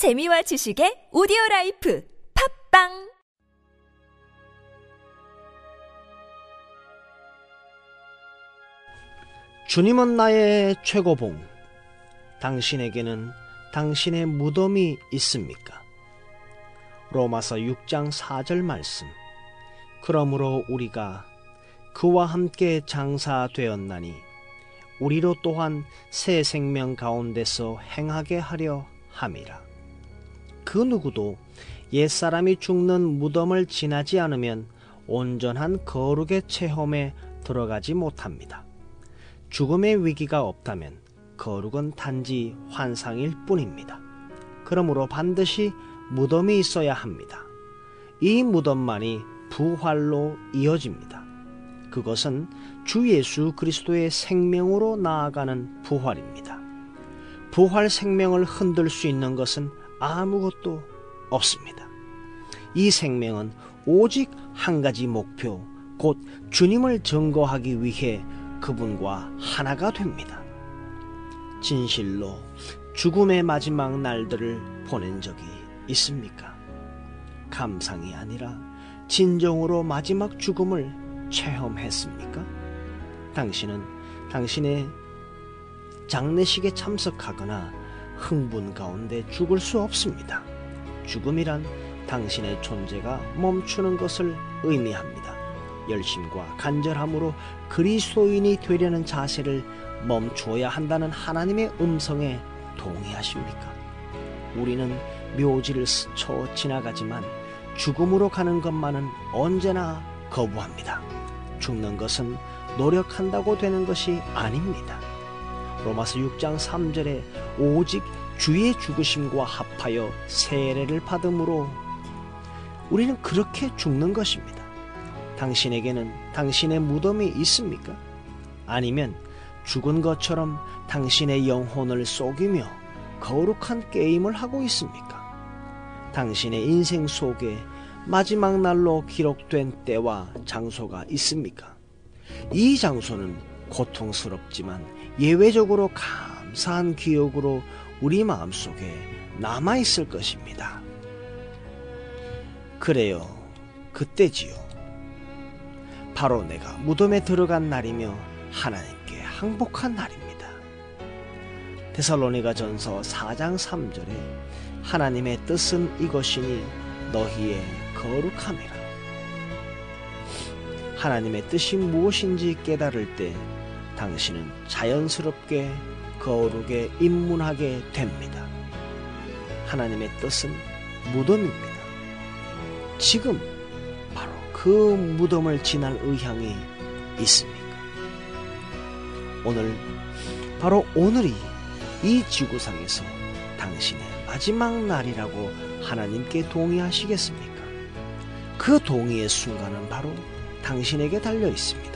재미와 지식의 오디오 라이프 팟빵 주님은 나의 최고봉. 당신에게는 당신의 무덤이 있습니까? 로마서 6장 4절 말씀. 그러므로 우리가 그와 함께 장사되었나니 우리로 또한 새 생명 가운데서 행하게 하려 함이라. 그 누구도 옛사람이 죽는 무덤을 지나지 않으면 온전한 거룩의 체험에 들어가지 못합니다. 죽음의 위기가 없다면 거룩은 단지 환상일 뿐입니다. 그러므로 반드시 무덤이 있어야 합니다. 이 무덤만이 부활로 이어집니다. 그것은 주 예수 그리스도의 생명으로 나아가는 부활입니다. 부활 생명을 흔들 수 있는 것은 아무것도 없습니다. 이 생명은 오직 한 가지 목표, 곧 주님을 증거하기 위해 그분과 하나가 됩니다. 진실로 죽음의 마지막 날들을 보낸 적이 있습니까? 감상이 아니라 진정으로 마지막 죽음을 체험했습니까? 당신은 당신의 장례식에 참석하거나 흥분 가운데 죽을 수 없습니다. 죽음이란 당신의 존재가 멈추는 것을 의미합니다. 열심과 간절함으로 그리스도인이 되려는 자세를 멈추어야 한다는 하나님의 음성에 동의하십니까? 우리는 묘지를 스쳐 지나가지만 죽음으로 가는 것만은 언제나 거부합니다. 죽는 것은 노력한다고 되는 것이 아닙니다. 로마서 6장 3절에 오직 주의 죽으심과 합하여 세례를 받음으로 우리는 그렇게 죽는 것입니다. 당신에게는 당신의 무덤이 있습니까? 아니면 죽은 것처럼 당신의 영혼을 속이며 거룩한 게임을 하고 있습니까? 당신의 인생 속에 마지막 날로 기록된 때와 장소가 있습니까? 이 장소는 고통스럽지만 예외적으로 감사한 기억으로 우리 마음속에 남아있을 것입니다. 그래요. 그때지요. 바로 내가 무덤에 들어간 날이며 하나님께 항복한 날입니다. 데살로니가 전서 4장 3절에 하나님의 뜻은 이것이니 너희의 거룩함이라. 하나님의 뜻이 무엇인지 깨달을 때 당신은 자연스럽게 거룩에 입문하게 됩니다. 하나님의 뜻은 무덤입니다. 지금 바로 그 무덤을 지날 의향이 있습니까? 오늘 바로 오늘이 이 지구상에서 당신의 마지막 날이라고 하나님께 동의하시겠습니까? 그 동의의 순간은 바로 당신에게 달려 있습니다.